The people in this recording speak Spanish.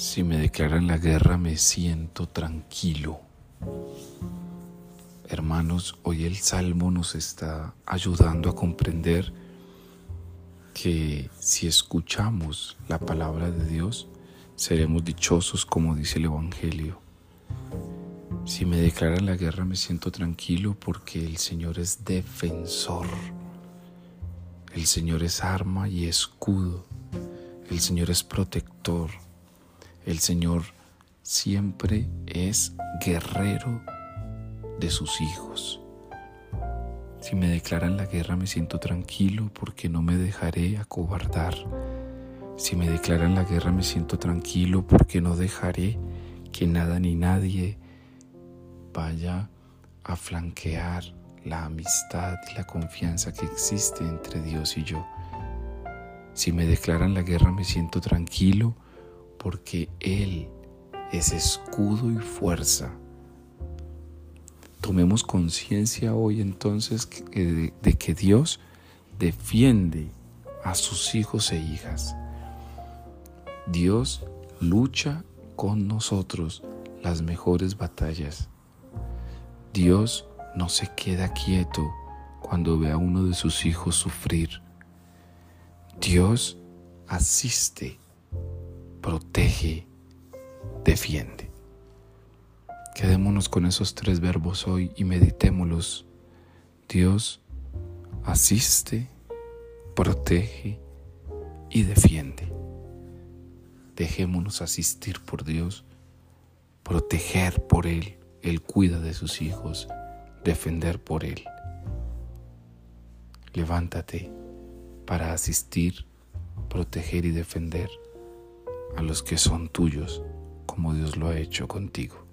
Si me declaran la guerra me siento tranquilo. Hermanos, hoy el Salmo nos está ayudando a comprender que si escuchamos la palabra de Dios, seremos dichosos como dice el Evangelio. Si me declaran la guerra me siento tranquilo porque el Señor es defensor. El Señor es arma y escudo. El Señor es protector. El Señor siempre es guerrero de sus hijos. Si me declaran la guerra me siento tranquilo porque no me dejaré acobardar. Si me declaran la guerra me siento tranquilo porque no dejaré que nada ni nadie vaya a flanquear la amistad y la confianza que existe entre Dios y yo. Si me declaran la guerra me siento tranquilo porque Él es escudo y fuerza. Tomemos conciencia hoy entonces de, de que Dios defiende a sus hijos e hijas. Dios lucha con nosotros las mejores batallas. Dios no se queda quieto cuando ve a uno de sus hijos sufrir. Dios asiste protege, defiende. Quedémonos con esos tres verbos hoy y meditémoslos. Dios asiste, protege y defiende. Dejémonos asistir por Dios, proteger por Él. Él cuida de sus hijos, defender por Él. Levántate para asistir, proteger y defender a los que son tuyos, como Dios lo ha hecho contigo.